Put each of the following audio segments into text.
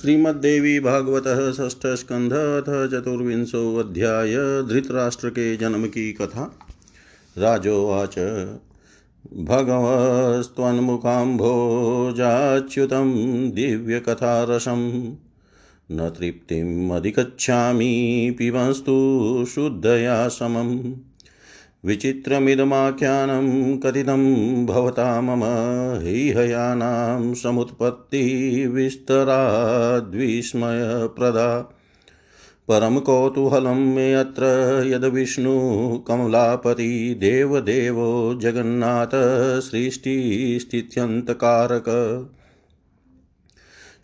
श्रीमद्देवी भागवत षष्ठ स्कंध चतुर्विंशो अध्याय धृतराष्ट्र के जन्म की कथा। राजोवाच, भगवस्त्वन्मुखाम्भोजाच्युतं दिव्यकथारसं न तृप्तिम् पिबंस्तु शुद्धया समम्। विचित्रमिदमाख्यानं कथितं भवता मम हीहयानां समुत्पत्तिविस्तराद्विस्मयप्रदा। परं कौतूहलं मे अत्र यद्विष्णुकमलापति देवदेवो जगन्नाथ सृष्टिस्थित्यन्तकारक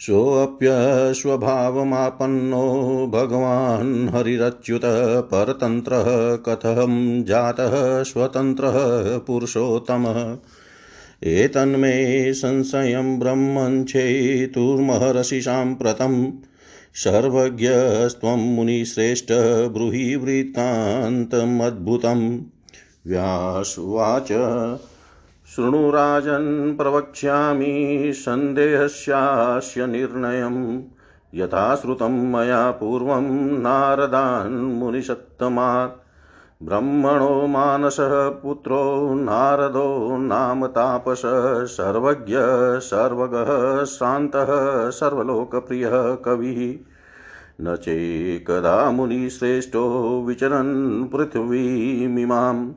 सोऽप्यश्वभावमापन्नो भगवान् हरिरच्युत परतन्त्रः कथं जातः स्वतन्त्रः पुरुषोत्तमः। एतन्मे संशयं ब्रह्मञ्छेतुर्महर्षि साम्प्रतम् सर्वज्ञस्त्वं मुनिश्रेष्ठ ब्रूहि वृत्तान्तमद्भुतं व्यासुवाच शृणुराजन् प्रवक्ष्यामि सन्देहस्यास्य निर्णयम् यथा श्रुतं मया पूर्वं नारदान्मुनिषत्तमात् ब्रह्मणो मानसः, पुत्रो नारदो नाम तापस, सर्वज्ञ, सर्वगः, शान्तः, सर्वलोकप्रियः कविः। न चेकदा मुनिश्रेष्ठो विचरन् पृथिवीमिमाम्।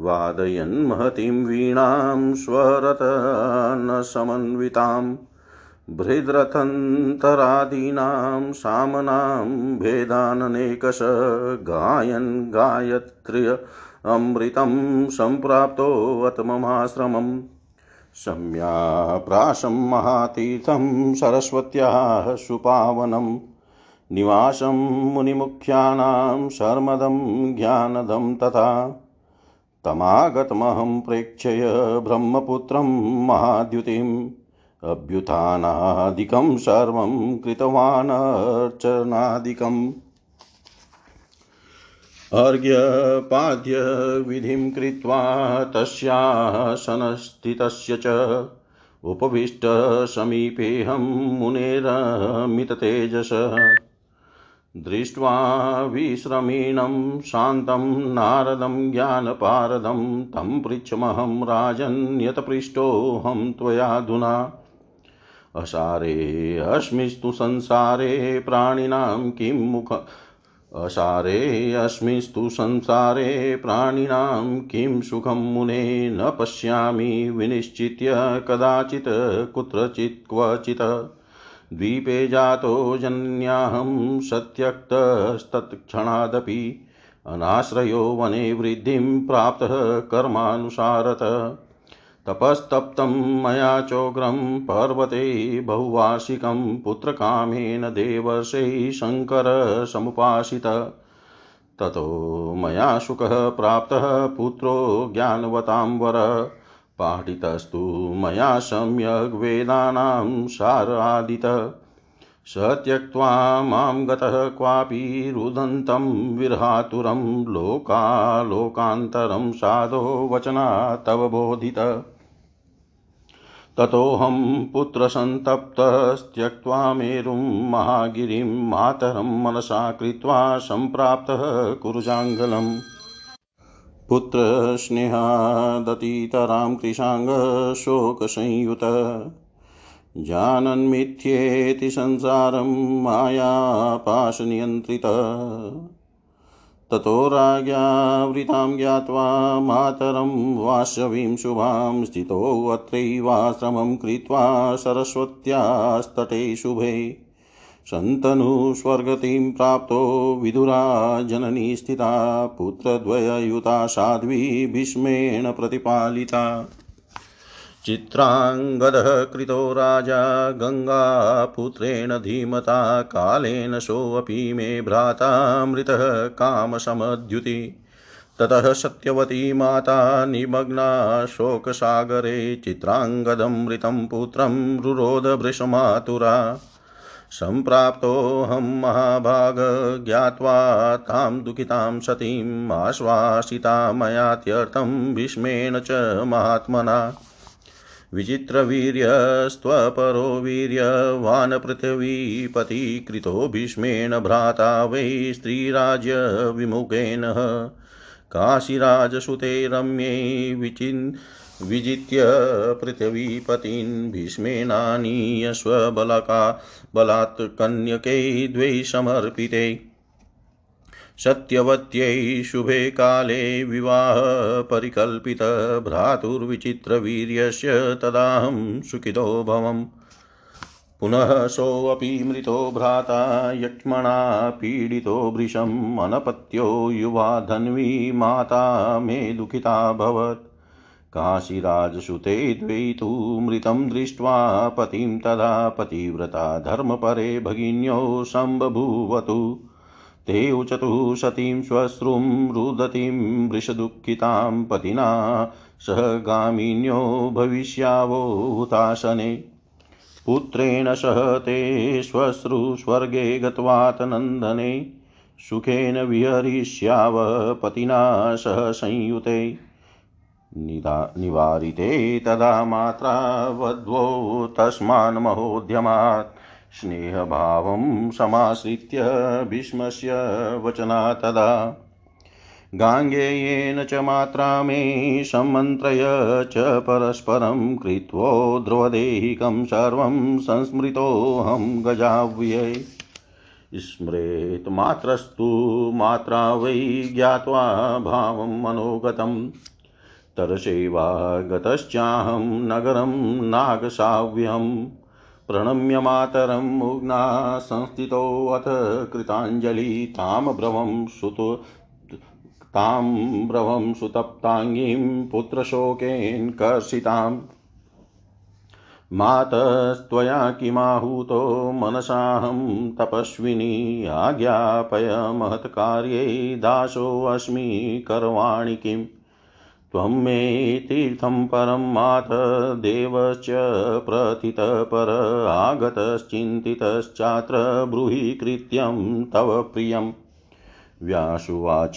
वादयन् महतीं वीणां स्वरतनसमन्वितां बृहद्रथन्तरादीनां सामनां भेदाननेकश गायन् गायत्र्य अमृतं सम्प्राप्तोऽत ममाश्रमम् सम्याप्राशं महातीर्थं सरस्वत्याः सुपावनं निवासं मुनिमुख्यानां शर्मदं ज्ञानदं तथा तमागतमहं प्रेक्षय ब्रह्मपुत्रं महाद्युतिम्। अभ्युत्थानादिकं सर्वं कृतवान् अर्चनादिकम् अर्घ्यपाद्यविधिं कृत्वा तस्यासनस्थितस्य च उपविष्टसमीपेऽहं मुनेरमिततेजसः। दृष्ट्वा विश्रमीणं शान्तं नारदं ज्ञानपारदं तं पृच्छमहं राजन्यतपृष्टोऽहं त्वयाधुना असारेऽस्मिस्तु संसारे प्राणिनां किं मुख असारेऽस्मिस्तु संसारे प्राणिनां किं सुखं मुने न पश्यामि विनिश्चित्य कदाचित् कुत्रचित् क्वचित्। द्वीपे जातो जन्याहं सत्यक्तस्तत्क्षणादपि अनाश्रयो वने वृद्धिं प्राप्तः कर्मानुसारत। तपस्तप्तं मया चोग्रं पर्वते बहुवार्षिकं पुत्रकामेन देवर्षैः शङ्करसमुपासित ततो मया शुकः प्राप्तः पुत्रो ज्ञानवतां वर। पाठितस्तु मया सम्यग् वेदानां सारादित। स त्यक्त्वा माँ गतः क्वापि रुदन्तं विरहातुरं लोकालोकान्तरं साधो वचना तव बोधित। ततोऽहं पुत्रसन्तप्तस्त्यक्त्वा मेरुं महागिरिं मातरं मनसा कृत्वा सम्प्राप्तः कुरुजाङ्गलम्। पुत्रस्नेहादतीतरां कृशाङ्गशोकसंयुत। जानन्मिथ्येति संसारं मायापाशनियन्त्रित ततो राज्ञावृतां ज्ञात्वा मातरं वाशवीं शुभां स्थितोऽत्रैवाश्रमं कृत्वा सरस्वत्यास्तटे शुभे। शन्तनुस्वर्गतिं प्राप्तो विदुरा जननी स्थिता, पुत्रद्वययुता साध्वी भीष्मेण प्रतिपालिता। चित्राङ्गदः कृतो राजा, गङ्गापुत्रेण धीमता, कालेन सोऽपि मे भ्राता, मृतः कामसमद्युति। ततः सत्यवती माता, निमग्ना शोकसागरे चित्राङ्गदमृतं पुत्रं रुरोध वृषमातुरा सम्प्राप्तोऽहं महाभाग, ज्ञात्वा तां दुःखितां सतीम् आश्वासिता मयात्यर्थं भीष्मेण च महात्मना। विचित्रवीर्यस्त्वपरो वीर्यवान् पृथिवीपति कृतो भीष्मेण भ्राता वै स्त्रीराज्यविमुखेन। काशीराजसुते रम्ये विचिन् विजित्य पृथिवीपतीन् भीष्मेनानीय स्वबलका बलात् कन्यकै द्वै समर्पिते। सत्यवत्यै शुभे काले विवाहपरिकल्पित भ्रातुर्विचित्रवीर्यस्य तदाहं सुखितो पुनः सोऽपि मृतो भ्राता यक्ष्मणा पीडितो वृषम् अनपत्यो युवा धन्वी माता मे दुःखिताभवत् काशीराजसुते द्वै तु मृतं दृष्ट्वा पतिं तदा पतिव्रता धर्मपरे भगिन्यो सम्बभूवतु। ते उचतु सतीं श्वश्रुं, रुदतीं वृषदुःखितां पतिना, सह गामिन्यो भविष्यावोताशने। पुत्रेण सह ते श्वश्रुस्वर्गे गत्वात् नन्दने, सुखेन विहरिष्याव पतिना सह संयुते। निवारिते तदा मात्रा वध्वो तस्मान् महोद्यमात्। स्नेहभावं समाश्रित्य भीष्मस्य वचना तदा। गाङ्गेयेन च मात्रा मे सम्मन्त्रय च परस्परं कृत्वो ध्रुवदेहिकं सर्वं संस्मृतोऽहं गजाव्यै। स्मरेत् मात्रस्तु मात्रा वै ज्ञात्वा भावं मनोगतं तरसेवा गतश्चाहं नगरं नागसाव्यम् प्रणम्य मातरं मुग्ना संस्थितोऽथ कृताञ्जलि तां ब्रवं सुतो तां ब्रवं सुतप्ताङ्गीं पुत्रशोकेन मातस्त्वया किमाहूतो मनसाहं तपस्विनी आज्ञापय महत्कार्ये दासोऽस्मि करवाणि किम्। त्वं मे तीर्थं परं मात देवश्च प्रथितपर आगतश्चिन्तितश्चात्र ब्रूहि कृत्यं तव प्रियं व्यासुवाच,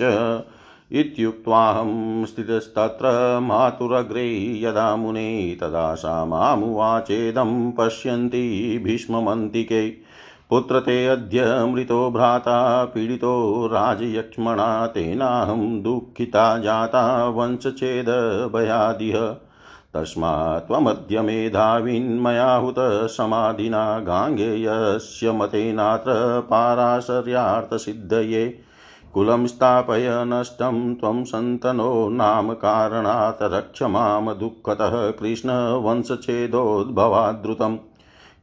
इत्युक्त्वाहं स्थितस्तत्र मातुरग्रे यदा मुने तदा सा मामुवाचेदं पश्यन्ति भीष्ममन्तिके। पुत्र ते अद्य मृतो भ्राता पीडितो राजयक्ष्मणा, तेनाहं दुःखिता जाता वंशच्छेदभयादिह तस्मात् त्वमद्य मेधाविन्मया हुत समाधिना गाङ्गेयस्य मतेनात्र पाराशर्यार्थसिद्धये। कुलं स्थापय नष्टं त्वं सन्तनो नाम कारणात् रक्ष माँ दुःखतः कृष्णवंशच्छेदोद्भवाद्रुतम्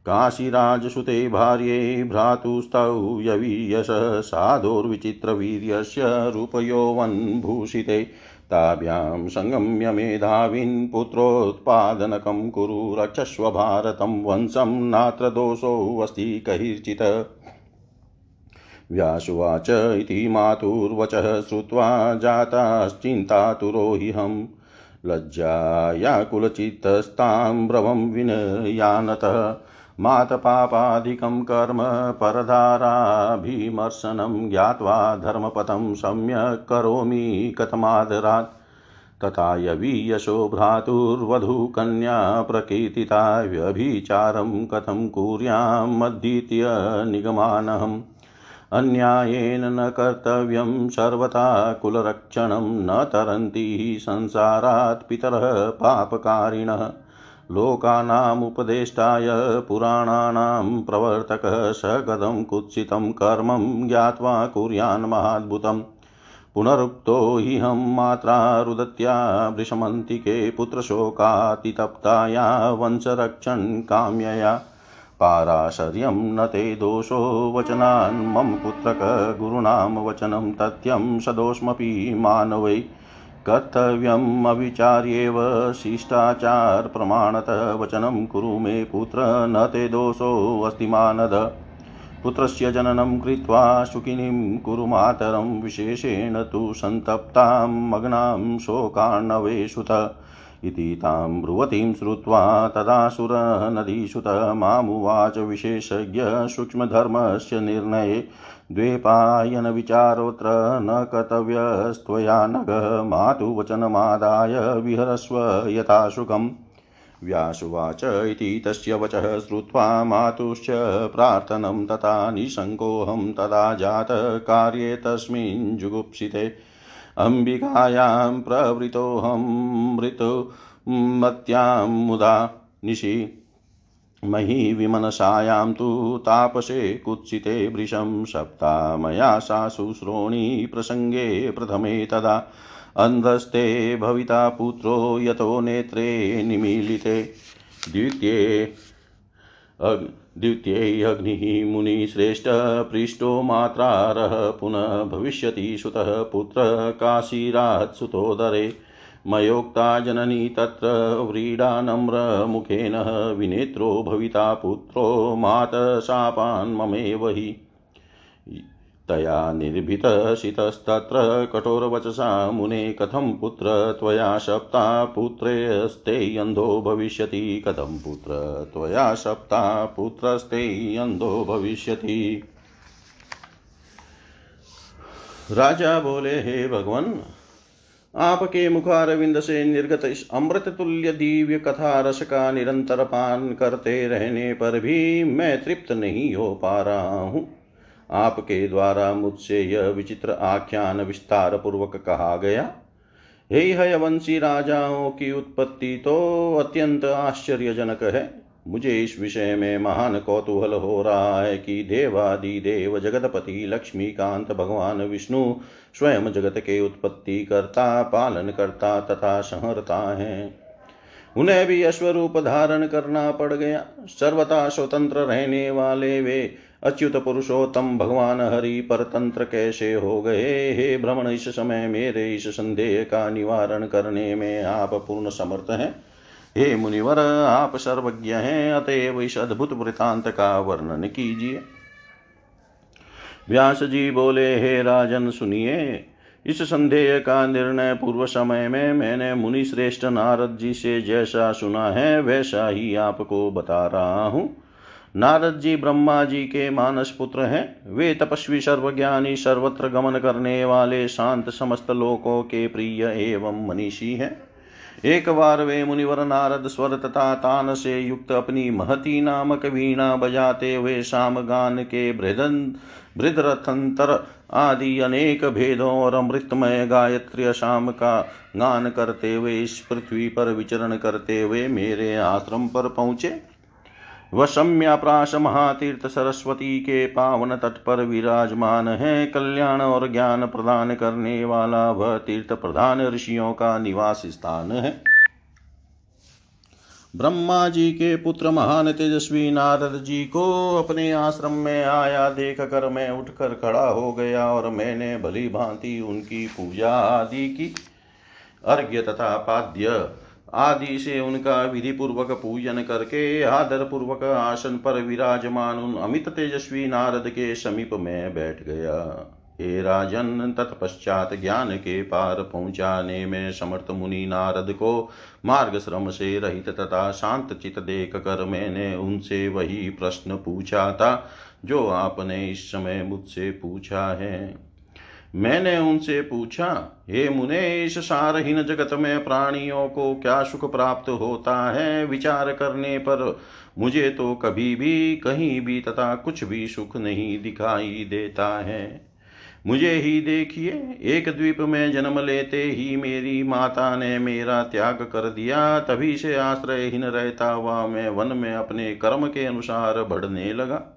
काशीराजसुते भार्ये भ्रातुस्तौ यवीयश साधोर्विचित्रवीर्यस्य रूपयौवन्भूषिते ताभ्यां सङ्गम्य मेधाविन् पुत्रोत्पादनकं कुरु रक्षस्व भारतं वंशं नात्र दोषोऽस्ति कैर्चित् व्यासुवाच इति मातुर्वचः श्रुत्वा लज्जाया कुलचित्तस्तां ब्रवं विनयानतः मातपापादिकं कर्म परधाराभिमर्शनं ज्ञात्वा धर्मपथं सम्यक् करोमि कथमादरात्। तथा यवीयशो भ्रातुर्वधूकन्या प्रकीर्तिता व्यभिचारं कथं कुर्यां मद्दित्य निगमानहम् अन्यायेन न कर्तव्यं सर्वथा कुलरक्षणं न तरन्ति संसारात् पितरः पापकारिणः। लोकानामुपदेष्टाय पुराणानां प्रवर्तकः स कथं कुत्सितं कर्मं ज्ञात्वा कुर्यान् महाद्भुतम्। पुनरुक्तो ह्यहं मात्रा रुदत्या वृषमन्तिके पुत्रशोकातितप्ताया वंशरक्षन् काम्यया। पाराशर्यं न ते दोषो वचनान् मम पुत्रक गुरूणां वचनं तथ्यं सदोषमपि मानवै। कर्तव्यम् अविचार्येव शिष्टाचारप्रमाणतः वचनं कुरु मे पुत्र, न ते दोषोऽस्ति मानद। पुत्रस्य जननं कृत्वा सुखिनीं कुरु मातरं, विशेषेण तु सन्तप्तां मग्नां शोकार्णवेषुत इति तां ब्रुवतीं श्रुत्वा तदासुरनदीसुत। मामुवाच विशेषज्ञ सूक्ष्मधर्मस्य निर्णये द्वेपायनविचारोऽत्र न कर्तव्यस्त्वया नग मातुवचनमादाय विहरस्व यथा सुखम् व्यासुवाच इति तस्य वचः श्रुत्वा मातुश्च प्रार्थनं तथा निशङ्कोऽहं तदा जातकार्ये तस्मिन् जुगुप्सिते। अम्बिकायां प्रवृतोऽहं मृतुमत्यां मुदा निशि मही विमनसायां तु तापसे कुत्सिते वृषं सप्ता मया सा शुश्रोणी प्रसङ्गे प्रथमे तदा। अन्धस्ते भविता पुत्रो यतो नेत्रे निमीलिते। द्वितीये द्वितीयेऽग्निः मुनिश्रेष्ठ पृष्ठो मात्रारः पुनः भविष्यति सुतः पुत्र काशीरात् मयोक्ता जननी तत्र व्रीडानम्रमुखेन विनेत्रो भविता पुत्रो मातशापान् ममेव हि। तया निर्भीतशितस्तत्र कठोरवचसा मुने कथं पुत्र त्वया सप्ता पुत्रेऽस्ते अन्धो भविष्यति। कथं पुत्र त्वया सप्ता पुत्रस्ते अन्धो भविष्यति। राजा बोले, हे भगवान आपके मुखारविंद से निर्गत इस अमृत तुल्य दिव्य कथा रस का निरंतर पान करते रहने पर भी मैं तृप्त नहीं हो पा रहा हूँ। आपके द्वारा मुझसे यह विचित्र आख्यान विस्तार पूर्वक कहा गया। हे हयवंशी राजाओं की उत्पत्ति तो अत्यंत आश्चर्यजनक है। मुझे इस विषय में महान कौतूहल हो रहा है कि देवादि देव जगतपति लक्ष्मीकांत भगवान विष्णु स्वयं जगत के उत्पत्ति करता, पालन करता तथा संहरता है। उन्हें भी अश्वरूप धारण करना पड़ गया। सर्वथा स्वतंत्र रहने वाले वे अच्युत पुरुषोत्तम भगवान हरि परतंत्र कैसे हो गए? हे भ्रमण, इस समय मेरे इस संदेह का निवारण करने में आप पूर्ण समर्थ हैं। हे मुनिवर, आप सर्वज्ञ हैं, अतएव इस अद्भुत वृतांत का वर्णन कीजिए। व्यास जी बोले, हे राजन, सुनिए, इस संदेह का निर्णय पूर्व समय में मैंने मुनि श्रेष्ठ नारद जी से जैसा सुना है, वैसा ही आपको बता रहा हूँ। नारद जी ब्रह्मा जी के मानस पुत्र हैं। वे तपस्वी, सर्वज्ञानी, सर्वत्र गमन करने वाले शांत समस्त लोकों के प्रिय एवं मनीषी हैं। एक बार वे मुनिवर नारद स्वर तथा तान से युक्त अपनी महती नामक वीणा बजाते हुए शाम गान के बृदन भृदरथंतर आदि अनेक भेदों और अमृतमय गायत्री शाम का गान करते हुए इस पृथ्वी पर विचरण करते हुए मेरे आश्रम पर पहुँचे। वह सम्याप्राश महातीर्थ सरस्वती के पावन तट पर विराजमान है। कल्याण और ज्ञान प्रदान करने वाला वह तीर्थ प्रधान ऋषियों का निवास स्थान है। ब्रह्मा जी के पुत्र महान तेजस्वी नारद जी को अपने आश्रम में आया देख कर मैं उठकर खड़ा हो गया और मैंने भली भांति उनकी पूजा आदि की। अर्घ्य तथा पाद्य आदि से उनका विधि पूर्वक पूजन करके आदर पूर्वक आसन पर विराजमान उन अमित तेजस्वी नारद के समीप में बैठ गया। हे राजन, तत्पश्चात ज्ञान के पार पहुँचाने में समर्थ मुनि नारद को मार्ग श्रम से रहित तथा शांत चित देख कर मैंने उनसे वही प्रश्न पूछा था, जो आपने इस समय मुझसे पूछा है। मैंने उनसे पूछा, हे मुने इस सारहीन जगत में प्राणियों को क्या सुख प्राप्त होता है? विचार करने पर मुझे तो कभी भी, कहीं भी तथा कुछ भी सुख नहीं दिखाई देता है। मुझे ही देखिए, एक द्वीप में जन्म लेते ही मेरी माता ने मेरा त्याग कर दिया। तभी से आश्रयहीन रहता हुआ मैं वन में अपने कर्म के अनुसार बढ़ने लगा।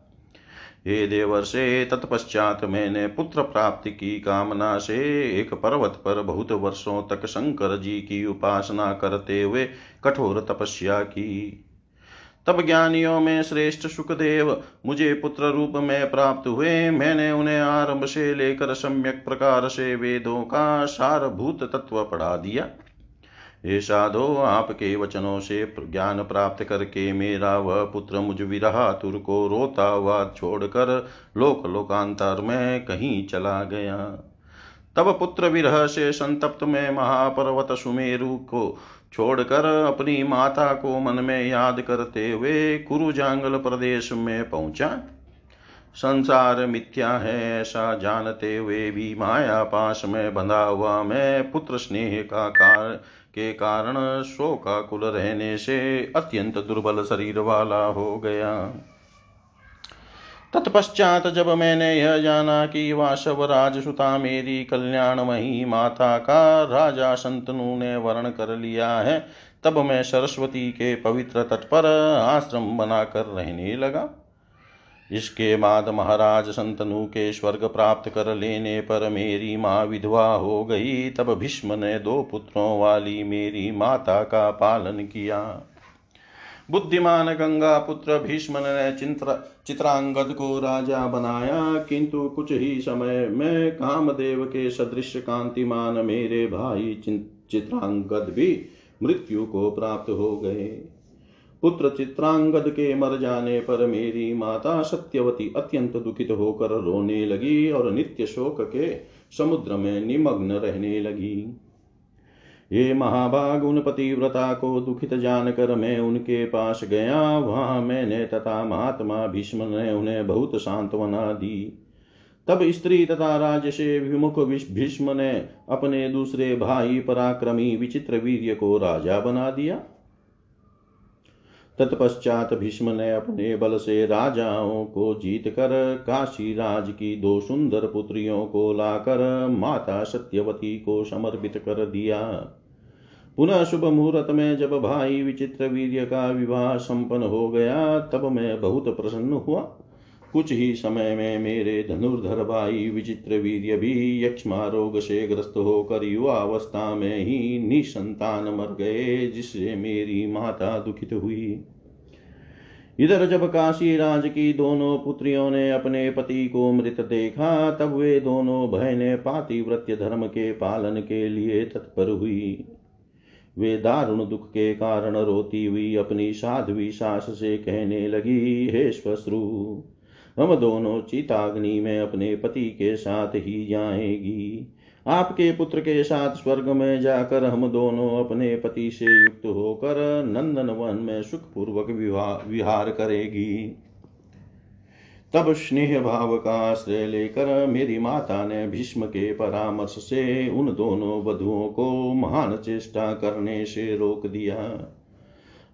हे देवर्षे तत्पश्चात मैंने पुत्र प्राप्ति की कामना से एक पर्वत पर बहुत वर्षों तक शंकर जी की उपासना करते हुए कठोर तपस्या की। तब ज्ञानियों में श्रेष्ठ सुखदेव मुझे पुत्र रूप में प्राप्त हुए। मैंने उन्हें आरंभ से लेकर सम्यक प्रकार से वेदों का सारभूत तत्व पढ़ा दिया। हे साधो, आपके वचनों से ज्ञान प्राप्त करके मेरा वह पुत्र मुझ विरहातुर को रोता हुआ छोड़कर लोक लोकांतर में कहीं चला गया। तब पुत्र विरह से संतप्त में महापर्वत सुमेरु को छोड़कर अपनी माता को मन में याद करते हुए कुरुजांगल प्रदेश में पहुँचा। संसार मिथ्या है, ऐसा जानते हुए भी माया पास में बंधा हुआ मैं पुत्र स्नेह का के कारण शोकाकुल रहने से अत्यंत दुर्बल शरीर वाला हो गया। तत्पश्चात जब मैंने यह जाना कि वाशव राजसुता मेरी कल्याणमयी माता का राजा संतनु ने वर्ण कर लिया है, तब मैं सरस्वती के पवित्र तट पर आश्रम बनाकर रहने लगा। इसके बाद महाराज संतनु के स्वर्ग प्राप्त कर लेने पर मेरी माँ विधवा हो गई, तब भीष्म ने दो पुत्रों वाली मेरी माता का पालन किया। बुद्धिमान गंगा पुत्र भीष्म ने चिंत्र, चित्रांगद को राजा बनाया, किंतु कुछ ही समय में कामदेव के सदृश कांतिमान मेरे भाई चित्रांगद भी मृत्यु को प्राप्त हो गए। पुत्र चित्रांगद के मर जाने पर मेरी माता सत्यवती अत्यंत दुखित होकर रोने लगी और नित्य शोक के समुद्र में निमग्न रहने लगी। ये महाभाग उन पतिव्रता को दुखित जानकर मैं उनके पास गया। वहाँ मैंने तथा महात्मा भीष्म ने उन्हें बहुत सांत्वना दी। तब स्त्री तथा राज से विमुख भीष्म ने अपने दूसरे भाई पराक्रमी विचित्र वीर्य को राजा बना दिया। तत्पश्चात भीष्म ने अपने बल से राजाओं को जीत कर काशी राज की दो सुंदर पुत्रियों को लाकर माता सत्यवती को समर्पित कर दिया। पुनः शुभ मुहूर्त में जब भाई विचित्र वीर्य का विवाह संपन्न हो गया, तब मैं बहुत प्रसन्न हुआ। कुछ ही समय में मेरे धनुर्धर भाई विचित्र वीर्य भी यक्षमा रोग से ग्रस्त होकर युवा अवस्था में ही निसंतान मर गए, जिससे मेरी माता दुखित हुई। इधर जब काशी राज की दोनों पुत्रियों ने अपने पति को मृत देखा, तब वे दोनों बहनें पातिव्रत्य धर्म के पालन के लिए तत्पर हुई। वे दारुण दुख के कारण रोती हुई अपनी साध्वी सास से कहने लगी, हे श्वश्रु हम दोनों चिताग्नि में अपने पति के साथ ही जाएँगी। आपके पुत्र के साथ स्वर्ग में जाकर हम दोनों अपने पति से युक्त होकर नंदन वन में सुखपूर्वक विहार करेगी। तब स्नेह भाव का आश्रय लेकर मेरी माता ने भीष्म के परामर्श से उन दोनों वधुओं को महान चेष्टा करने से रोक दिया।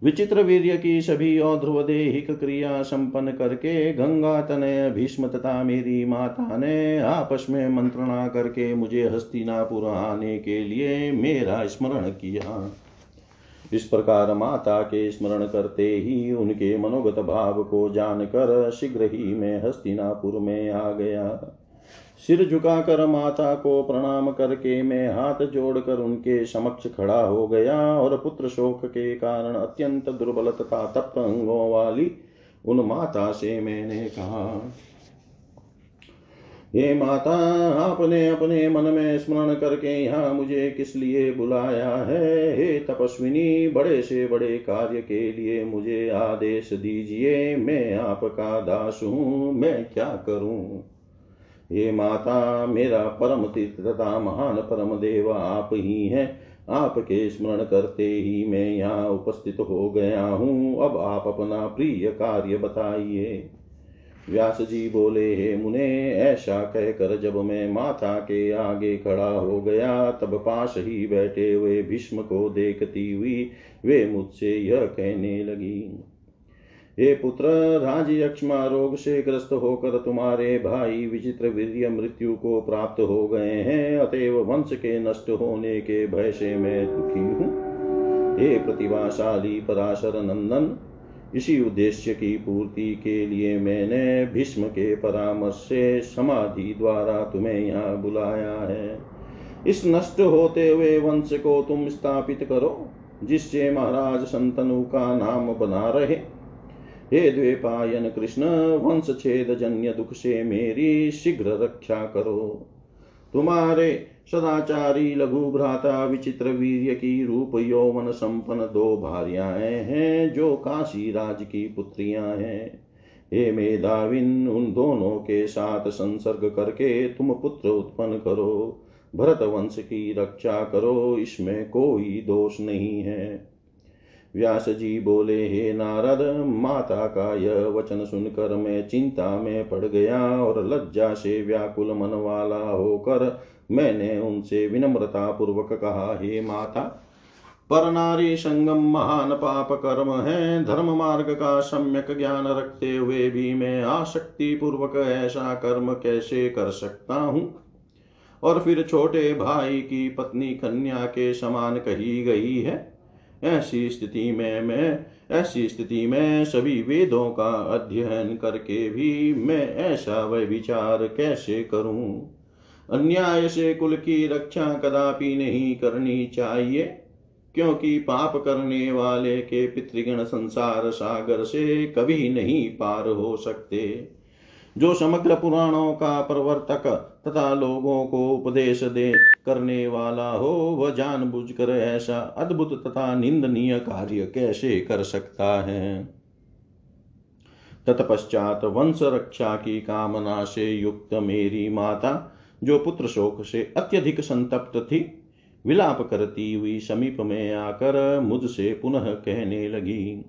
विचित्र वीर्य की सभी और ध्रुवदेहिक क्रिया संपन्न करके गंगा तनय भीष्म तथा मेरी माता ने आपस में मंत्रणा करके मुझे हस्तिनापुर आने के लिए मेरा स्मरण किया। इस प्रकार माता के स्मरण करते ही उनके मनोगत भाव को जानकर शीघ्र ही मैं हस्तिनापुर में आ गया। सिर झुकाकर माता को प्रणाम करके मैं हाथ जोड़कर उनके समक्ष खड़ा हो गया और पुत्र शोक के कारण अत्यंत दुर्बल तथा तप्त अंगों वाली उन माता से मैंने कहा, हे माता, आपने अपने मन में स्मरण करके यहाँ मुझे किस लिए बुलाया है? हे तपस्विनी, बड़े से बड़े कार्य के लिए मुझे आदेश दीजिए, मैं आपका दास हूँ, मैं क्या करूँ? हे माता, मेरा परम तीर्थ तथा महान परम देव आप ही हैं। आपके स्मरण करते ही मैं यहाँ उपस्थित हो गया हूँ। अब आप अपना प्रिय कार्य बताइए। व्यास जी बोले, हे मुने, ऐसा कहकर जब मैं माता के आगे खड़ा हो गया, तब पास ही बैठे हुए भीष्म को देखती हुई वे मुझसे यह कहने लगी हे पुत्र, राज यक्षमा रोग से ग्रस्त होकर तुम्हारे भाई विचित्र वीर्य मृत्यु को प्राप्त हो गए हैं। अतएव वंश के नष्ट होने के भय से मैं दुखी हूँ। हे प्रतिभाशाली पराशर नंदन, इसी उद्देश्य की पूर्ति के लिए मैंने भीष्म के परामर्श से समाधि द्वारा तुम्हें यहाँ बुलाया है। इस नष्ट होते हुए वंश को तुम स्थापित करो, जिससे महाराज संतनु का नाम बना रहे। हे द्वेपायन कृष्ण वंश छेद जन्य दुख से मेरी शीघ्र रक्षा करो। तुम्हारे सदाचारी लघु भ्राता विचित्र वीर्य की रूप यौवन संपन्न दो भार्याएँ हैं, जो काशी राज की पुत्रियाँ हैं। हे मेधाविन, उन दोनों के साथ संसर्ग करके तुम पुत्र उत्पन्न करो। भरत वंश की रक्षा करो, इसमें कोई दोष नहीं है। व्यास जी बोले, हे नारद, माता का यह वचन सुनकर मैं चिंता में पड़ गया और लज्जा से व्याकुल मन वाला होकर मैंने उनसे विनम्रता पूर्वक कहा, हे माता पर नारी संगम महान पाप कर्म है। धर्म मार्ग का सम्यक ज्ञान रखते हुए भी मैं आसक्ति पूर्वक ऐसा कर्म कैसे कर सकता हूँ? और फिर छोटे भाई की पत्नी कन्या के समान कही गई है। ऐसी स्थिति में मैं, ऐसी स्थिति में सभी वेदों का अध्ययन करके भी मैं ऐसा वह विचार कैसे करूँ? अन्याय से कुल की रक्षा कदापि नहीं करनी चाहिए, क्योंकि पाप करने वाले के पितृगण संसार सागर से कभी नहीं पार हो सकते। जो समग्र पुराणों का प्रवर्तक तथा लोगों को उपदेश दे करने वाला हो, वह जानबूझकर ऐसा अद्भुत तथा निंदनीय कार्य कैसे कर सकता है? तत्पश्चात वंश रक्षा की कामना से युक्त मेरी माता, जो पुत्र शोक से अत्यधिक संतप्त थी, विलाप करती हुई समीप में आकर मुझसे पुनः कहने लगी,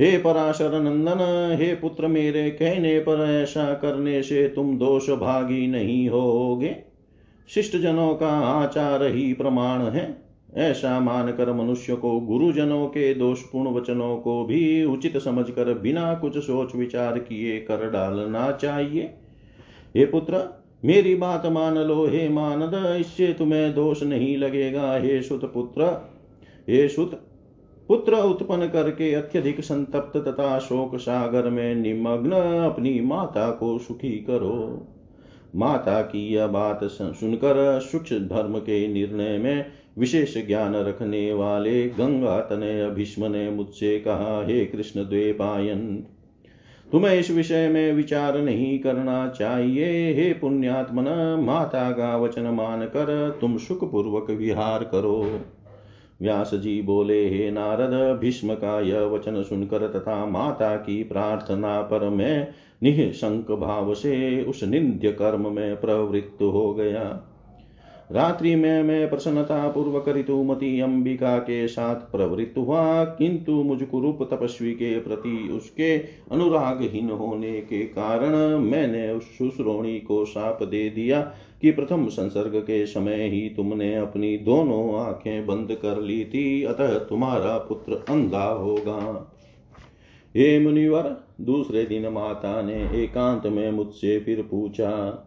हे पराशर नंदन, हे पुत्र मेरे, कहने पर ऐसा करने से तुम दोष भागी नहीं होगे। शिष्ट जनों का आचार ही प्रमाण है। ऐसा मानकर मनुष्य को गुरुजनों के दोषपूर्ण वचनों को भी उचित समझकर बिना कुछ सोच विचार किए कर डालना चाहिए। हे पुत्र, मेरी बात मान लो। हे मानद, इससे तुम्हें दोष नहीं लगेगा। हे सुत पुत्र, हे सुत पुत्र, उत्पन्न करके अत्यधिक संतप्त तथा शोक सागर में निमग्न अपनी माता को सुखी करो। माता की यह बात सुनकर सूक्ष्म धर्म के निर्णय में विशेष ज्ञान रखने वाले गंगा तनय भीष्म ने मुझसे कहा, हे कृष्ण द्वेपायन, तुम्हें इस विषय में विचार नहीं करना चाहिए। हे पुण्यात्मन, माता का वचन मानकर तुम सुख पूर्वक विहार करो। व्यास जी बोले, हे नारद भीष्म का यह वचन सुनकर तथा माता की प्रार्थना पर मैं निशंक भाव से उस निंद्य कर्म में प्रवृत्त हो गया। रात्रि में मैं प्रसन्नता पूर्वक ऋतुमती अंबिका के साथ प्रवृत्त हुआ, किंतु मुझ कुरूप तपस्वी के प्रति उसके अनुरागहीन होने के कारण मैंने उस सुश्रोणी को साप दे दिया कि प्रथम संसर्ग के समय ही तुमने अपनी दोनों आँखें बंद कर ली थी, अतः तुम्हारा पुत्र अंधा होगा। हे मुनिवर, दूसरे दिन माता ने एकांत में मुझसे फिर पूछा,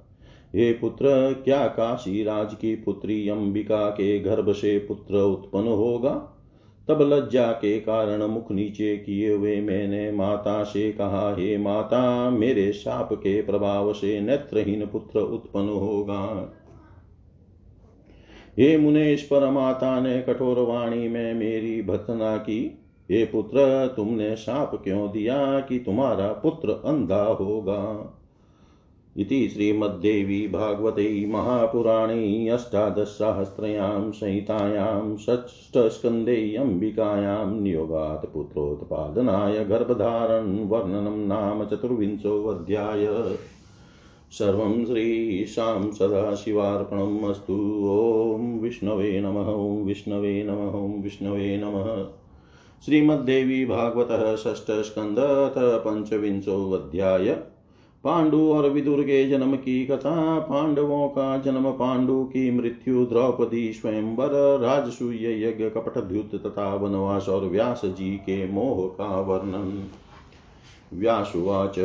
हे पुत्र, क्या काशी राज की पुत्री अंबिका के गर्भ से पुत्र उत्पन्न होगा? तब लज्जा के कारण मुख नीचे किए हुए मैंने माता से कहा, हे माता, मेरे शाप के प्रभाव से नेत्रहीन पुत्र उत्पन्न होगा। हे मुनेश पर माता ने कठोर वाणी में मेरी भतना की। हे पुत्र, तुमने शाप क्यों दिया कि तुम्हारा पुत्र अंधा होगा? इति श्रीमद्देवी भागवते महापुराणे अष्टादशसहस्रयां संहितायां षष्ठस्कन्धे अम्बिकायां नियोगात् पुत्रोत्पादनाय गर्भधारण वर्णनं नाम चतुर्विंशोऽध्याय। सर्वं श्रीशां सदाशिवार्पणम् अस्तु। ॐ विष्णवे नमः, ॐ विष्णवे नमः, ॐ विष्णवे नमः। श्रीमद्देवी भागवतः षष्ठस्कन्धः पञ्चविंशोऽध्याय। पांडु और विदुर के जन्म की कथा, पांडवों का जन्म पांडु की मृत्यु द्रौपदी स्वयंवर, राजसूय, यज्ञ, कपटद्युत तथा वनवास और व्यास जी के मोह का वर्णन। व्यासुवाच,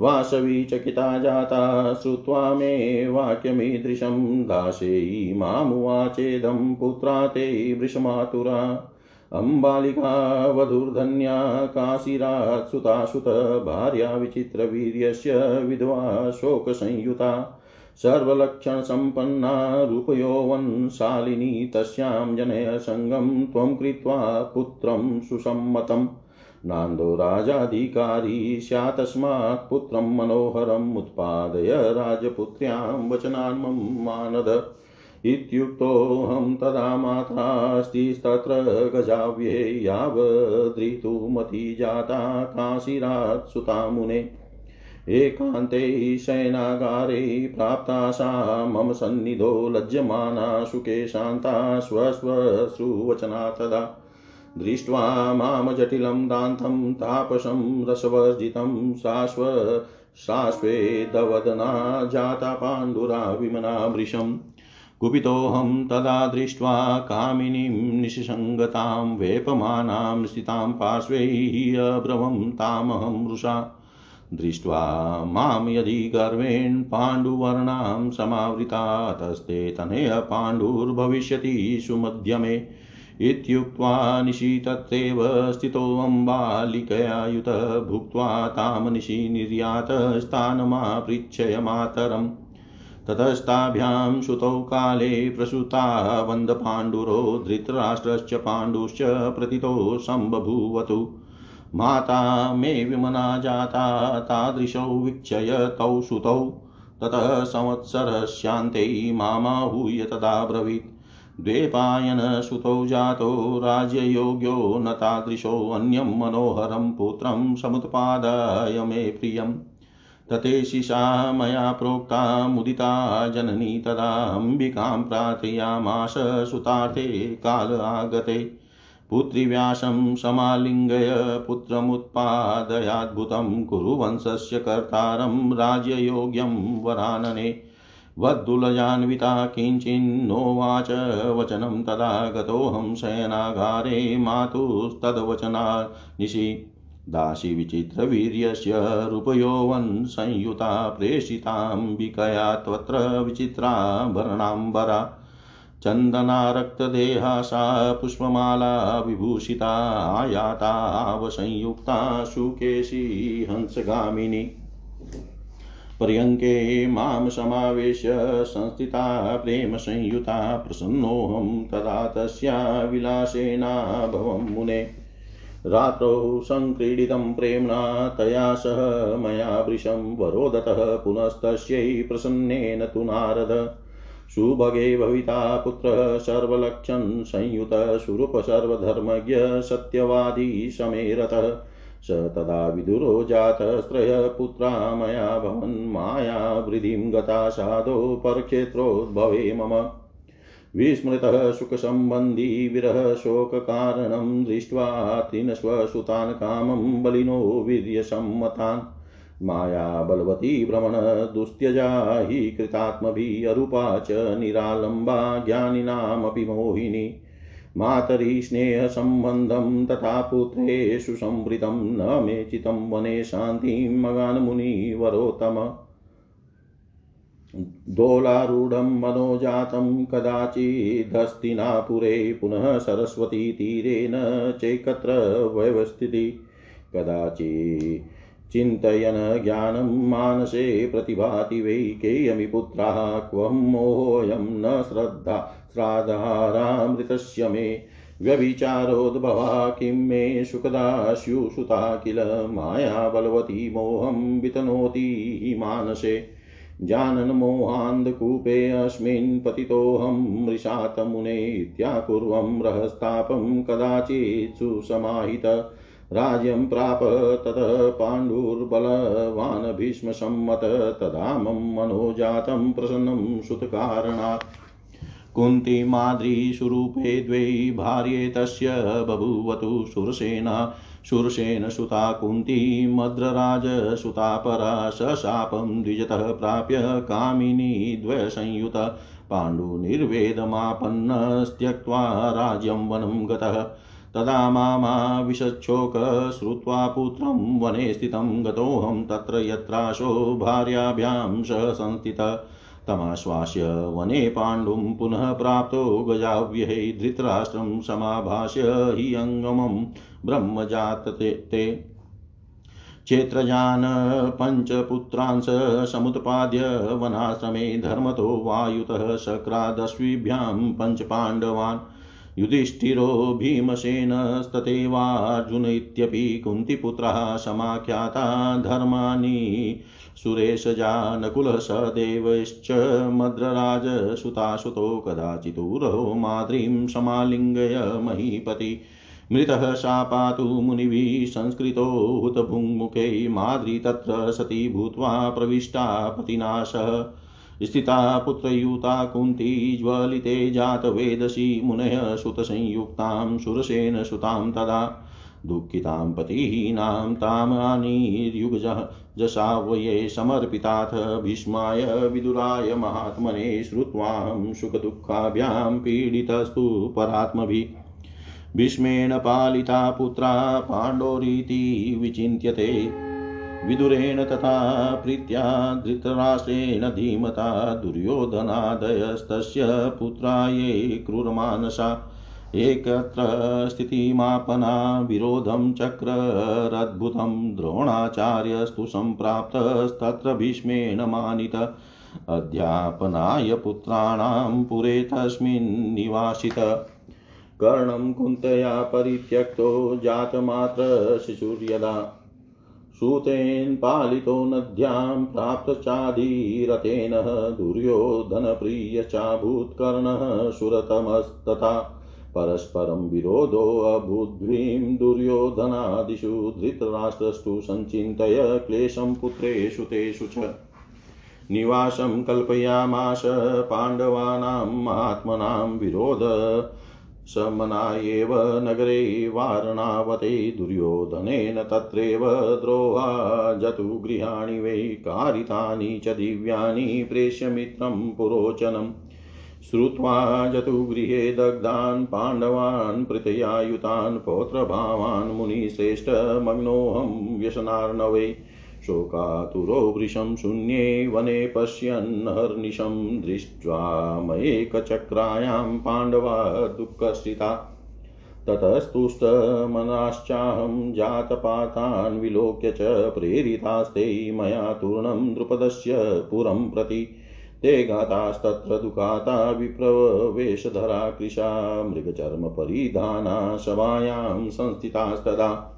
वासवी चकिता जाता, श्रुत्वा मे वाक्यमीदृशं दासेयी मामुवाचेदं पुत्रा ते वृषमातुरा। अम्बालिका वधुर्धन्या काशीरात् सुतासुत भार्या विचित्रवीर्यस्य विधवा शोकसंयुता सर्वलक्षणसम्पन्ना रूपयौवनशालिनी तस्यां जनयसङ्गं त्वं कृत्वा पुत्रं सुसम्मतम् नान्दो राजाधिकारी स्यात्तस्मात् पुत्रं मनोहरम् उत्पादय राजपुत्र्यां वचनान्मं मानद। इत्युक्तोऽहं तदा मात्रास्तिस्तत्र गजाव्ये यावदृतुमती जाता काशीरात् सुता मुने एकान्ते शयनागारे प्राप्ता सा मम सन्निधो लज्जमाना सुखे शान्ता स्वस्वश्रुवचना तदा। दृष्ट्वा माँ जटिलं दान्तं तापसं रसवर्जितं शाश्व शाश्वेदवदना जाता पाण्डुरा विमना वृशम् कुपितोऽहं तदा दृष्ट्वा कामिनीं निशसङ्गतां, वेपमानां स्थितां पार्श्वैः अब्रवं तामहं रुषा। दृष्ट्वा माँ यदि गर्वेण पाण्डुवर्णां समावृता, तस्ते तनय पाण्डुर्भविष्यति सुमध्यमे। इत्युक्त्वा निशि तत्रैव स्थितोऽम्बालिकया युत भुक्त्वा तां निशि निर्यात स्थानमापृच्छय मातरम्। ततस्ताभ्यां श्रुतौ काले प्रसूता वन्दपाण्डुरो धृतराष्ट्रश्च पाण्डुश्च प्रथितो सम्बभूवतु। माता मे विमना जाता, तादृशौ वीक्षय तौ सुतौ। ततः संवत्सरस्यान्ते मामाहूय तदा ब्रवीत्। द्वेपायनसुतौ जातो, राज्ययोग्यो न तादृशोऽन्यं मनोहरं पुत्रं समुत्पादाय मे प्रियम्। ततेशिषा मया प्रोक्ता मुदिता जननी तदा अम्बिकां प्रार्थयामाश सुतार्थे काल आगते। पुत्रीव्यासं समालिङ्गय पुत्रमुत्पादयाद्भुतं कुरु वंशस्य कर्तारं राज्ययोग्यं वरानने। वद्दुलजान्विता किञ्चिन्नोवाच वचनं तदा गतोऽहं शयनागारे मातुस्तद्वचना निशि दासी विचित्रवीर्यस्य रूपयौवन् संयुता प्रेषिताम्बिकया त्वत्र विचित्राभरणाम्बरा चन्दना सा पुष्पमाला विभूषिता आयातावसंयुक्ता सुकेशी हंसगामिनी। पर्यङ्के माँ समावेश्य संस्थिता प्रेमसंयुता प्रसन्नोऽहं तदा तस्या विलासेनाभवं मुने। रात्रौ सङ्क्रीडितं प्रेम्णा तया सह मया वृशं वरोदतः पुनस्तस्यै प्रसन्नेन तु नारद। सुभगे भविता पुत्रः सर्वलक्षन् संयुत, सुरूप सर्वधर्मज्ञ, सत्यवादी समेरतः। स तदा विदुरो जातस्त्रयपुत्रा मया भवन्, माया वृद्धिं गता साधो, परक्षेत्रोद्भवे मम। विस्मृतः सुखसम्बन्धी विरहशोककारणं दृष्ट्वा त्रिनश्वसुतान् कामं बलिनो वीर्यसम्मतान्। माया बलवती भ्रमणदुस्त्यजा हि कृतात्मभिः अरूपा च निरालम्बा ज्ञानिनामपि मोहिनी। मातरि स्नेहसम्बन्धं तथा पुत्रेषु संवृतं न मे चितं वने शान्तिं मगान्मुनिवरोत्तम दोलारूढं मनोजातं कदाचिदस्तिनापुरे पुनः सरस्वतीतीरेण चैकत्र व्यवस्थिति। कदाचि चिन्तयन् ज्ञानं मानसे प्रतिभाति वै केयमि पुत्राः क्वं मोहोऽयं न श्रद्धा श्राद्धारामृतस्य मे। व्यभिचारोद्भवा किं मे सुखदास्युसुता किल माया बलवती मोहं वितनोति मानसे। जानन्मोहान्धकूपेऽस्मिन् पतितोऽहं मृषातमुने इत्याकुर्वं रहस्तापं कदाचित् सुसमाहित। राज्यं प्राप ततः पाण्डुर्बलवान् भीष्मसम्मत तदा मम मनोजातं प्रसन्नं सुतकारणात्। कुन्तीमाद्रीस्वरूपे द्वै भार्ये तस्य बभूवतु सुरसेना। शूरसेन सुता कुन्ती मद्रराजसुता परा सशापं द्विजतः प्राप्य कामिनी द्वयसंयुत। पाण्डुनिर्वेदमापन्नस्त्यक्त्वा राज्यं वनं गतः। तदा मामा विशच्छोक श्रुत्वा पुत्रं वने स्थितं गतोऽहं तत्र यत्राशो भार्याभ्यां सह संस्थितः। तमाश्वास्य वने पाण्डुं पुनः प्राप्तो गजाव्यहे धृतराष्ट्रं समाभाष्य हि अङ्गमं ब्रह्मजातते ते क्षेत्रजान् पञ्चपुत्रांस समुत्पाद्य, वनाश्रमे, धर्मतो, वायुतः शक्रादश्विभ्यां पञ्चपाण्डवान्। युधिष्ठिरो भीमसेनस्तथैवार्जुन इत्यपि कुन्तिपुत्रः समाख्याता धर्माणि। सुरेशजा नकुलः सदेवश्च मद्रराजसुतासुतो कदाचिदूरो माद्रीं समालिङ्गय महीपति। मृतः शापातु मुनिभिः संस्कृतो हुतभुङ्मुखे माद्री तत्र सती भूत्वा प्रविष्टा पतिनाशः। स्थिता पुत्रयुता कुन्ती ज्वलिते जातवेदसी मुनयः सुतसंयुक्तां सुरसेन सुतां तदा। दुःखितां पतिहीनां तामानीर्युगजः जशावये समर्पिताथ भीष्माय विदुराय महात्मने श्रुत्वाहं सुखदुःखाभ्यां पीडितस्तु परात्मभिः। भीष्मेण पालिता पुत्रा पाण्डोरीति विचिन्त्यते। विदुरेण तथा प्रीत्या धृतराष्ट्रेण धीमता दुर्योधनादयस्तस्य पुत्रा ये क्रूरमानसा। एकत्र स्थितिमापना विरोधं चक्ररद्भुतं द्रोणाचार्यस्तु सम्प्राप्तस्तत्र भीष्मेण मानित। अध्यापनाय पुत्राणां पुरे तस्मिन् निवासित। कर्णं कुन्तया परित्यक्तो जातमात्र शिशुर्यदा। सूतेन पालितो नद्यां प्राप्तचाधीरतेन दुर्योधनप्रियचाभूत्कर्णः सुरतमस्तथा। परस्परं विरोधोऽभूद्वीं दुर्योधनादिषु धृतराष्ट्रस्तु सञ्चिन्तय क्लेशं पुत्रेषु तेषु च। निवासं कल्पयामाश पाण्डवानाम् आत्मनां विरोध समना एव नगरे वारणावते दुर्योधनेन तत्रैव द्रोहा जतु गृहाणि वै कारितानि च दिव्यानि प्रेष्यमित्रं पुरोचनम् श्रुत्वा जतुगृहे दग्धान् पाण्डवान् पृथयायुतान् पौत्रभावान् मुनिश्रेष्ठमग्नोऽहं व्यसनार्णवै। शोकातुरो वृषं शून्ये वने पश्यन्नहर्निशं दृष्ट्वा मयेकचक्रायां पाण्डवा दुःखस्थिता। ततस्तुष्टमनाश्चाहं जातपातान् विलोक्य च प्रेरितास्ते मया तूर्णं पुरं प्रति। ते गातास्तत्र दुःखाता विप्रवेशधरा कृशा मृगचर्मपरिधाना सभायां संस्थितास्तदा।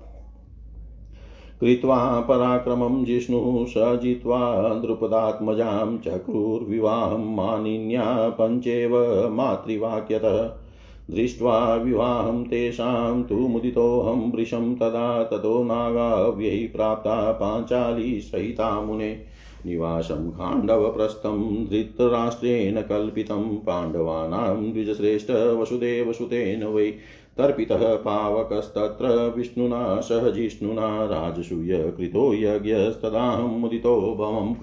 कृत्वा पराक्रमं जिष्णुः स जित्वा द्रुपदात्मजां चक्रुर्विवाहं मानिन्या पञ्चेव मातृवाक्यतः। दृष्ट्वा विवाहं तेषां तु मुदितोऽहं वृषं तदा ततो नागाव्यै प्राप्ता पाञ्चाली सहिता मुने। निवासं खाण्डवप्रस्थं धृतराष्ट्रेण कल्पितं पाण्डवानां द्विजश्रेष्ठ वसुदेवसुतेन वै तर्पितः पावकस्तत्र विष्णुना सह जिष्णुना राजसूय कृतो यज्ञस्तदाहं मुदितो भवम्।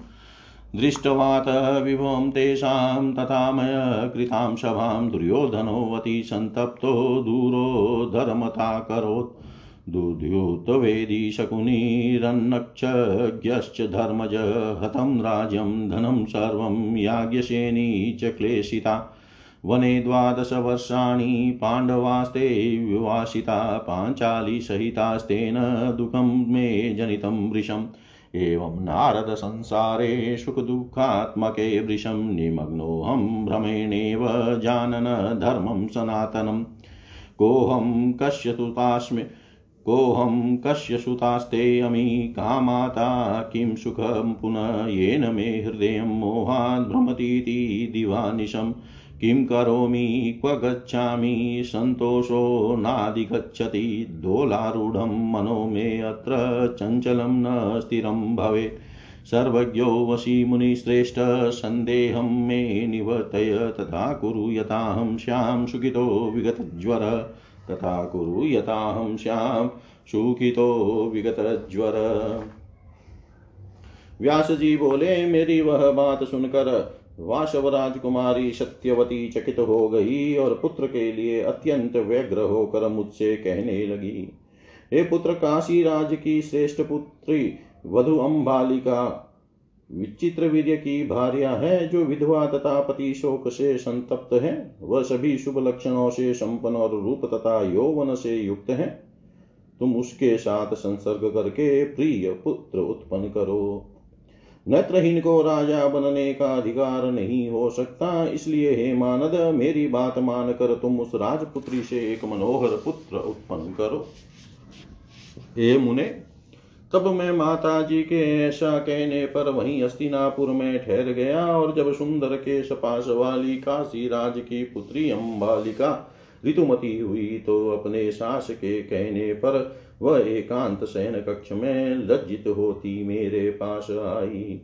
दृष्टवात विभवं तेषां तथा मय कृतां सभां दुर्योधनोऽवति सन्तप्तो दूरो धर्मताकरोत्। दुर्योतवेदी शकुनिरन्नक्षज्ञश्च धर्मज हतं राज्यं धनं सर्वं याज्ञसेनी च क्लेशिता। वने द्वादशवर्षाणि पाण्डवास्ते विवासिता पाञ्चालीसहितास्तेन दुःखं मे जनितं वृषम्। एवं नारदसंसारे सुखदुःखात्मके वृषं निमग्नोऽहं भ्रमेणेव जानन धर्मं सनातनं कोऽहं कश्यतुतास्मि कोऽहं कस्य सुतास्तेऽमी कामाता, किं सुखं पुनः येन मे हृदयं भ्रमतीति दिवानिशम्। किं करोमि, क्व गच्छामि? सन्तोषो नाधिगच्छति। दोलारूढं मनो मे अत्र चञ्चलं न स्थिरं भवेत्। सर्वज्ञो वशी मुनिश्रेष्ठ, सन्देहं मे निवर्तय। तथा कुरु यथाहं श्यां सुखितो विगतज्वर। तथा कुरु यथाहं श्यां सुखितो विगतज्वर। व्यास जी बोले, मेरी वह बात सुनकर वाशव राजकुमारी सत्यवती चकित हो गई और पुत्र के लिए अत्यंत व्यग्र होकर मुझसे कहने लगी, हे पुत्र काशी राज की श्रेष्ठ पुत्री, वधु अम्बालिका विचित्र वीर्य की भार्या है जो विधवा तथा पति शोक से संतप्त है, वह सभी शुभ लक्षणों से संपन्न और रूप तथा यौवन से युक्त है। तुम उसके साथ संसर्ग करके प्रिय पुत्र उत्पन्न करो। नेत्रहीन को राजा बनने का अधिकार नहीं हो सकता। इसलिए हे मानद, मेरी बात मानकर तुम उस राजपुत्री से एक मनोहर पुत्र उत्पन्न करो। हे मुने, तब मैं माता जी के ऐसा कहने पर वहीं अस्तिनापुर में ठहर गया और जब सुंदर के सपास वाली काशी राज की पुत्री अम्बालिका ऋतुमती हुई तो अपने सास के कहने पर वह एकांत शयन कक्ष में लज्जित होती मेरे पास आई।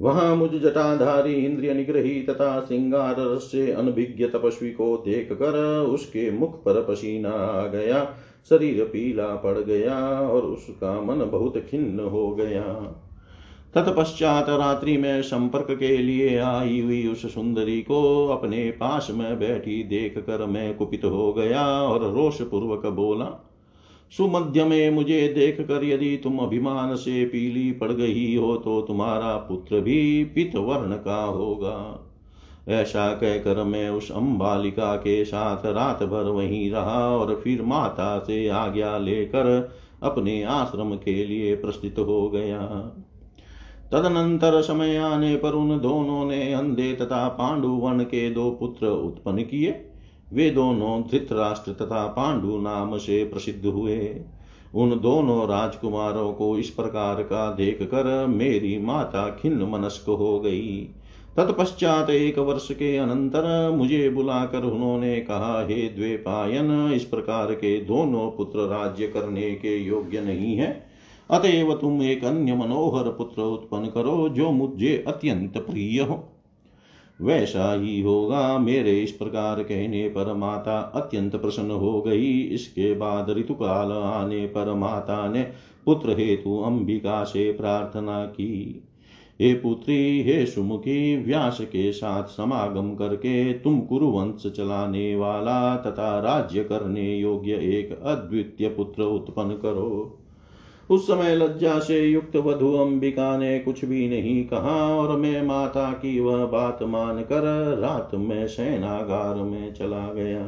वहाँ मुझ जटाधारी इंद्रिय निग्रही तथा श्रृंगार से अनभिज्ञ तपस्वी को देख कर उसके मुख पर पसीना आ गया, शरीर पीला पड़ गया और उसका मन बहुत खिन्न हो गया। तत्पश्चात रात्रि में संपर्क के लिए आई हुई उस सुंदरी को अपने पास में बैठी देख कर मैं कुपित हो गया और रोष पूर्वक बोला, सुमध्य में मुझे देख कर यदि तुम अभिमान से पीली पड़ गई हो तो तुम्हारा पुत्र भी पित वर्ण का होगा। ऐसा कहकर मैं उस अम्बालिका के साथ रात भर वहीं रहा और फिर माता से आज्ञा लेकर अपने आश्रम के लिए प्रस्तुत हो गया। तदनंतर समय आने पर उन दोनों ने अंधे तथा पांडु वन के दो पुत्र उत्पन्न किए। वे दोनों धृतराष्ट्र तथा पांडु नाम से प्रसिद्ध हुए। उन दोनों राजकुमारों को इस प्रकार का देख कर मेरी माता खिन्न मनस्क हो गई। तत्पश्चात एक वर्ष के अनंतर मुझे बुलाकर उन्होंने कहा, हे द्वेपायन, इस प्रकार के दोनों पुत्र राज्य करने के योग्य नहीं है। अतएव तुम एक अन्य मनोहर पुत्र उत्पन्न करो, जो मुझे अत्यंत प्रिय हो। वैसा ही होगा मेरे इस प्रकार कहने पर माता अत्यंत प्रसन्न हो गई। इसके बाद ऋतुकाल आने पर माता ने पुत्र हेतु अंबिका से प्रार्थना की। हे पुत्री, हे सुमुखी, व्यास के साथ समागम करके तुम कुरुवंश चलाने वाला तथा राज्य करने योग्य एक अद्वितीय पुत्र उत्पन्न करो। उस समय लज्जा से युक्त वधु अंबिका ने कुछ भी नहीं कहा और मैं माता की वह बात मानकर रात में सेनागार में चला गया।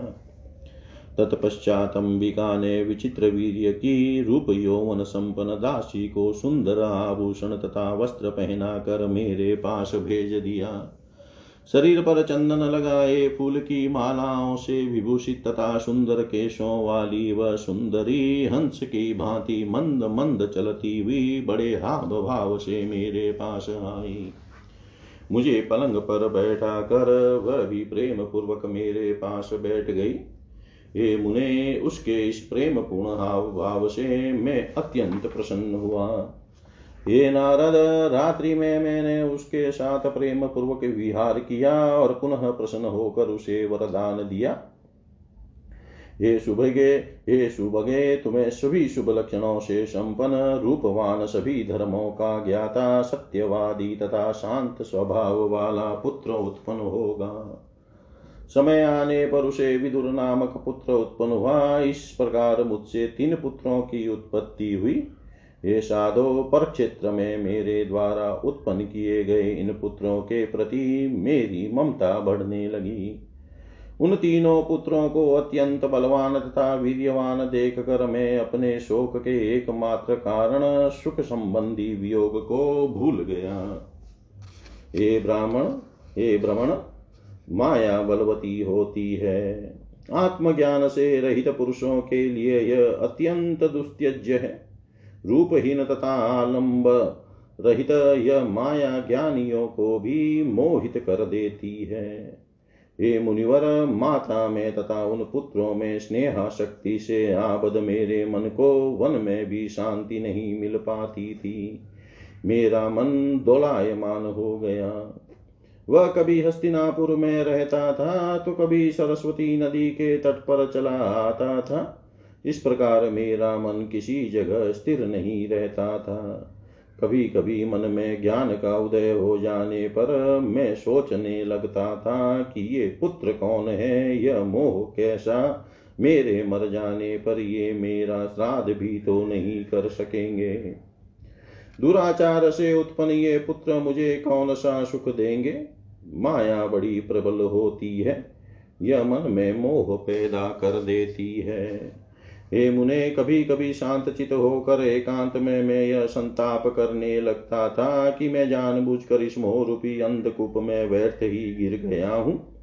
तत्पश्चात अंबिका ने विचित्र वीर्य की रूप यौवन संपन्न दासी को सुंदर आभूषण तथा वस्त्र पहना कर मेरे पास भेज दिया। शरीर पर चंदन लगाए फूल की मालाओं से विभूषित तथा सुंदर केशों वाली वह सुंदरी हंस की भांति मंद मंद चलती हुई बड़े हाव भाव से मेरे पास आई। मुझे पलंग पर बैठा कर वह भी प्रेम पूर्वक मेरे पास बैठ गई। हे मुने, उसके इस प्रेम पूर्ण हाव भाव से मैं अत्यंत प्रसन्न हुआ। हे नारद, रात्रि में मैंने उसके साथ प्रेम पूर्वक विहार किया और पुनः प्रसन्न होकर उसे वरदान दिया। हे शुभगे हे शुभगे तुम्हें सभी शुभ लक्षणों से संपन्न, रूपवान सभी धर्मों का ज्ञाता, सत्यवादी तथा शांत स्वभाव वाला पुत्र उत्पन्न होगा। समय आने पर उसे विदुर नामक पुत्र उत्पन्न हुआ। इस प्रकार मुझसे तीन पुत्रों की उत्पत्ति हुई। हे साधो पर क्षेत्र में मेरे द्वारा उत्पन्न किए गए इन पुत्रों के प्रति मेरी ममता बढ़ने लगी। उन तीनों पुत्रों को अत्यंत बलवान तथा वीर्यवान देख कर मैं अपने शोक के एकमात्र कारण सुख संबंधी वियोग को भूल गया। हे ब्राह्मण, हे भ्रमण माया बलवती होती है। आत्मज्ञान से रहित पुरुषों के लिए यह अत्यंत दुस्त्यज्य है। रूपहीन तथा आलंब रहित यह माया ज्ञानियों को भी मोहित कर देती है। हे मुनिवर, माता में तथा उन पुत्रों में स्नेहा शक्ति से आबद मेरे मन को वन में भी शांति नहीं मिल पाती थी। मेरा मन दोलायमान हो गया। वह कभी हस्तिनापुर में रहता था तो कभी सरस्वती नदी के तट पर चला आता था। इस प्रकार मेरा मन किसी जगह स्थिर नहीं रहता था। कभी कभी मन में ज्ञान का उदय हो जाने पर मैं सोचने लगता था कि ये पुत्र कौन है, यह मोह कैसा? मेरे मर जाने पर ये मेरा श्राद्ध भी तो नहीं कर सकेंगे। दुराचार से उत्पन्न ये पुत्र मुझे कौन सा सुख देंगे? माया बड़ी प्रबल होती है, यह मन में मोह पैदा कर देती है। हे मुने कभी कभी शांत चित होकर एकांत में मैं यह संताप करने लगता था कि मैं जानबूझकर इस मोहरूपी अंधकूप में व्यर्थ ही गिर गया हूँ।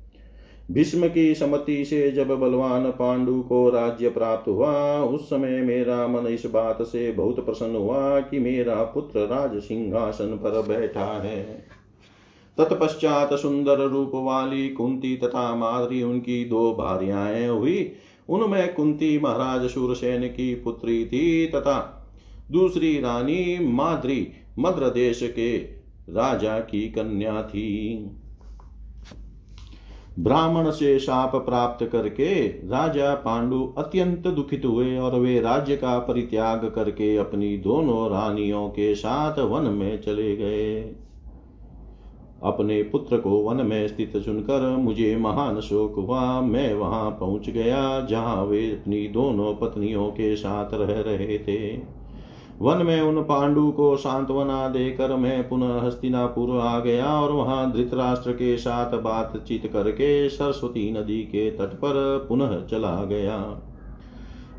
भीष्म की सम्मति से जब बलवान पांडु को राज्य प्राप्त हुआ, उस समय मेरा मन इस बात से बहुत प्रसन्न हुआ कि मेरा पुत्र राज सिंहासन पर बैठा है। तत्पश्चात सुंदर रूप वाली कुंती तथा माधुरी उनकी दो भार्याएँ हुई। उनमें कुंती महाराज सूरसेन की पुत्री थी तथा दूसरी रानी माद्री मद्र देश के राजा की कन्या थी। ब्राह्मण से शाप प्राप्त करके राजा पांडु अत्यंत दुखित हुए और वे राज्य का परित्याग करके अपनी दोनों रानियों के साथ वन में चले गए। अपने पुत्र को वन में स्थित सुनकर मुझे महान शोक हुआ। मैं वहाँ पहुँच गया, जहाँ वे अपनी दोनों पत्नियों के साथ रह रहे थे। वन में उन पांडु को सांत्वना देकर मैं पुनः हस्तिनापुर आ गया और वहाँ धृतराष्ट्र के साथ बातचीत करके सरस्वती नदी के तट पर पुनः चला गया।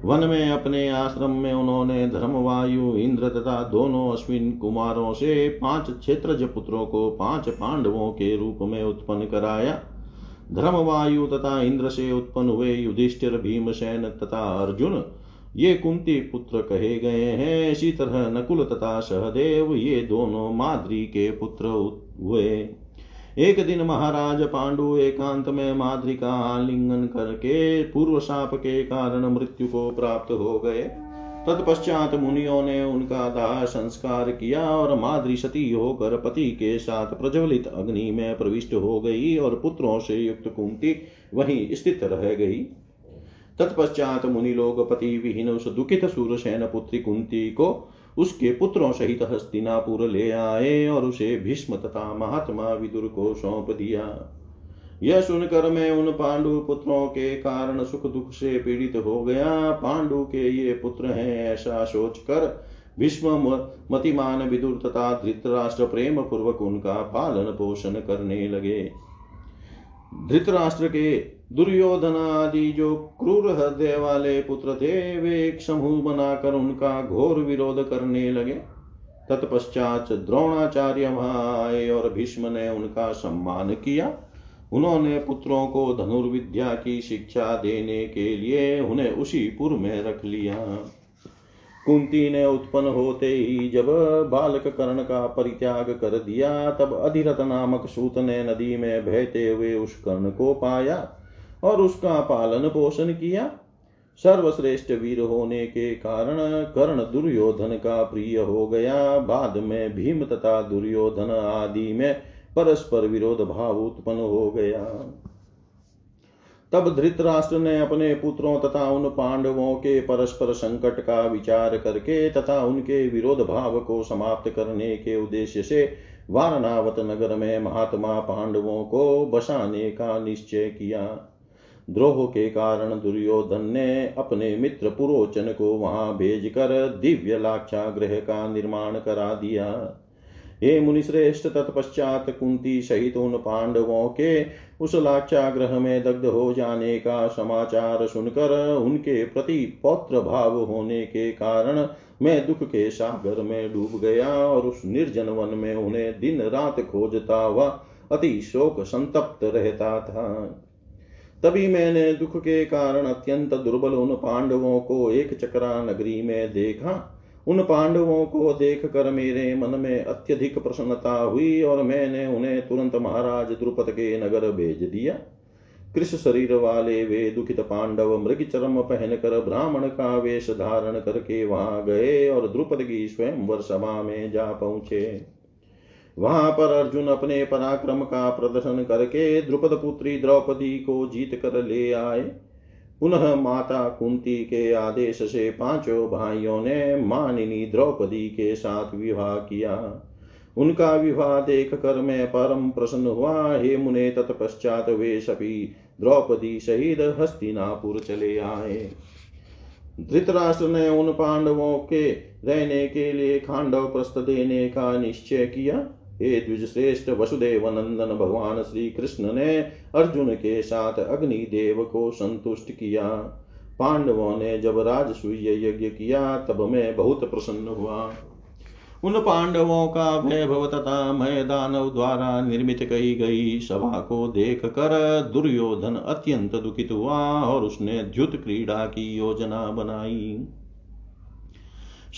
वन में अपने आश्रम में उन्होंने धर्मवायु इंद्र तथा दोनों अश्विन कुमारों से पाँच क्षेत्रज पुत्रों को पाँच पांडवों के रूप में उत्पन्न कराया। धर्मवायु तथा इंद्र से उत्पन्न हुए युधिष्ठिर, भीमसेन तथा अर्जुन, ये कुंती पुत्र कहे गए हैं। इसी तरह नकुल तथा सहदेव, ये दोनों माद्री के पुत्र हुए। एक दिन महाराज पांडु एकांत में माद्री का आलिंगन करके पूर्व साप के कारण मृत्यु को प्राप्त हो गए। तत्पश्चात मुनियों ने उनका दाह संस्कार किया और माद्री सती होकर पति के साथ प्रज्वलित अग्नि में प्रविष्ट हो गई और पुत्रों से युक्त कुंती वहीं स्थित रह गई। तत्पश्चात मुनि लोग पति विहीन उस दुखित सूरसेन पुत्री कुंती को उसके पुत्रों सहित हस्तिनापुर ले आए और उसे भीष्म तथा महात्मा विदुर को सौंप दिया। यह सुनकर मैं उन पांडु पुत्रों के कारण सुख दुख से पीड़ित हो गया। पांडु के ये पुत्र हैं ऐसा सोच कर भीष्म मतिमान विदुर तथा धृतराष्ट्र प्रेम पूर्वक उनका पालन पोषण करने लगे। धृतराष्ट्र के दुर्योधन आदि जो क्रूर हृदय वाले पुत्र थे, वे एक समूह बनाकर उनका घोर विरोध करने लगे। तत्पश्चात द्रोणाचार्य वहाँ आए और भीष्म ने उनका सम्मान किया। उन्होंने पुत्रों को धनुर्विद्या की शिक्षा देने के लिए उन्हें उसी पुर में रख लिया। कुंती ने उत्पन्न होते ही जब बालक कर्ण का परित्याग कर दिया, तब अधिरथ नामक सूत ने नदी में बहते हुए उस कर्ण को पाया। और उसका पालन पोषण किया। सर्वश्रेष्ठ वीर होने के कारण कर्ण दुर्योधन का प्रिय हो गया। बाद में भीम तथा दुर्योधन आदि में परस्पर विरोध भाव उत्पन्न हो गया। तब धृतराष्ट्र ने अपने पुत्रों तथा उन पांडवों के परस्पर संकट का विचार करके तथा उनके विरोध भाव को समाप्त करने के उद्देश्य से वारणावत नगर में महात्मा पांडवों को बसाने का निश्चय किया। द्रोह के कारण दुर्योधन ने अपने मित्र पुरोचन को वहाँ भेजकर दिव्य लाक्षाग्रह का निर्माण करा दिया। हे मुनिश्रेष्ठ, तत्पश्चात कुंती सहित उन पांडवों के उस लाक्षाग्रह में दग्ध हो जाने का समाचार सुनकर उनके प्रति पौत्र भाव होने के कारण मैं दुख के सागर में डूब गया और उस निर्जन वन में उन्हें दिन रात खोजता हुआ अति शोक संतप्त रहता था। तभी मैंने दुख के कारण अत्यंत दुर्बल उन पांडवों को एक चक्रा नगरी में देखा। उन पांडवों को देख कर मेरे मन में अत्यधिक प्रसन्नता हुई और मैंने उन्हें तुरंत महाराज द्रुपद के नगर भेज दिया। कृष शरीर वाले वे दुखित पांडव मृग चरम पहनकर ब्राह्मण का वेश धारण करके वहाँ गए और द्रुपद की स्वयं सभा में जा पहुँचे। वहाँ पर अर्जुन अपने पराक्रम का प्रदर्शन करके द्रुपद पुत्री द्रौपदी को जीत कर ले आए। पुनः माता कुंती के आदेश से पाँचों भाइयों ने मानिनी द्रौपदी के साथ विवाह किया। उनका विवाह देख कर मैं परम प्रसन्न हुआ। हे मुने, तत्पश्चात वे सभी द्रौपदी शहीद हस्तिनापुर चले आए। धृतराष्ट्र ने उन पांडवों के रहने के लिए खांडव प्रस्थ देने का निश्चय किया। हे द्विजश्रेष्ठ वसुदेव नंदन भगवान श्री कृष्ण ने अर्जुन के साथ अग्निदेव को संतुष्ट किया। पांडवों ने जब राजसूय यज्ञ किया, तब मैं बहुत प्रसन्न हुआ। उन पांडवों का वैभव तथा मैं दानव द्वारा निर्मित कही गई सभा को देख कर दुर्योधन अत्यंत दुखित हुआ और उसने द्युत क्रीड़ा की योजना बनाई।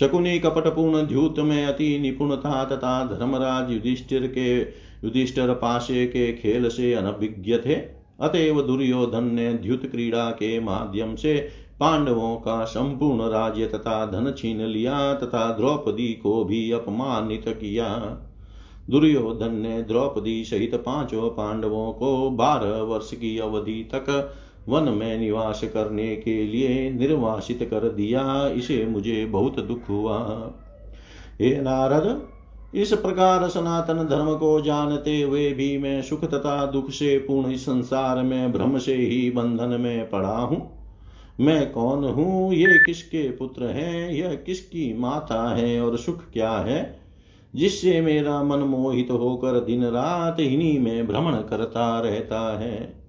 शकुनी कपटपूर्ण द्यूत में अति निपुण था तथा धर्मराज युधिष्ठिर के युधिष्ठिर पाशे के खेल से अनभिज्ञ थे अतएव दुर्योधन ने द्युत क्रीड़ा के माध्यम से पांडवों का संपूर्ण राज्य तथा धन छीन लिया तथा द्रौपदी को भी अपमानित किया। दुर्योधन ने द्रौपदी सहित पाँचों पांडवों को बारह वर्ष की अवधि तक वन में निवास करने के लिए निर्वासित कर दिया, इसे मुझे बहुत दुख हुआ। हे नारद, इस प्रकार सनातन धर्म को जानते हुए भी मैं सुख तथा दुख से पूर्ण संसार में, भ्रम से ही बंधन में पड़ा हूँ। मैं कौन हूँ? ये किसके पुत्र हैं? यह किसकी माता है? और सुख क्या है? जिससे मेरा मन मोहित होकर दिन रात इन्हीं में भ्रमण करता रहता है।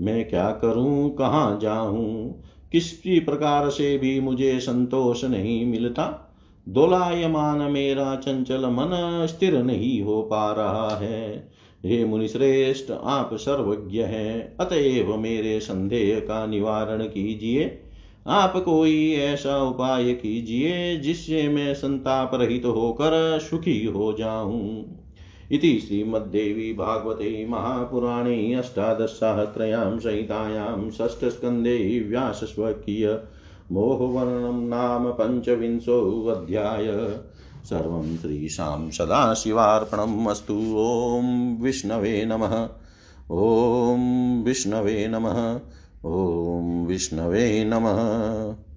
मैं क्या करूँ, कहाँ जाऊँ? किसी प्रकार से भी मुझे संतोष नहीं मिलता। दोलायमान मेरा चंचल मन स्थिर नहीं हो पा रहा है। हे मुनिश्रेष्ठ, आप सर्वज्ञ हैं। अतएव मेरे संदेह का निवारण कीजिए। आप कोई ऐसा उपाय कीजिए जिससे मैं संताप रहित तो होकर सुखी हो जाऊँ। इति श्रीमद्देवी भागवते महापुराणे अष्टादशसाहस्रयां संहितायां षष्ठस्कन्धे व्यासस्वकीय मोहवर्णं नाम पञ्चविंशोऽध्याय। सर्वं श्रीशां सदाशिवार्पणम् अस्तु। ॐ विष्णवे नमः। ॐ विष्णवे नमः। ॐ विष्णवे नमः।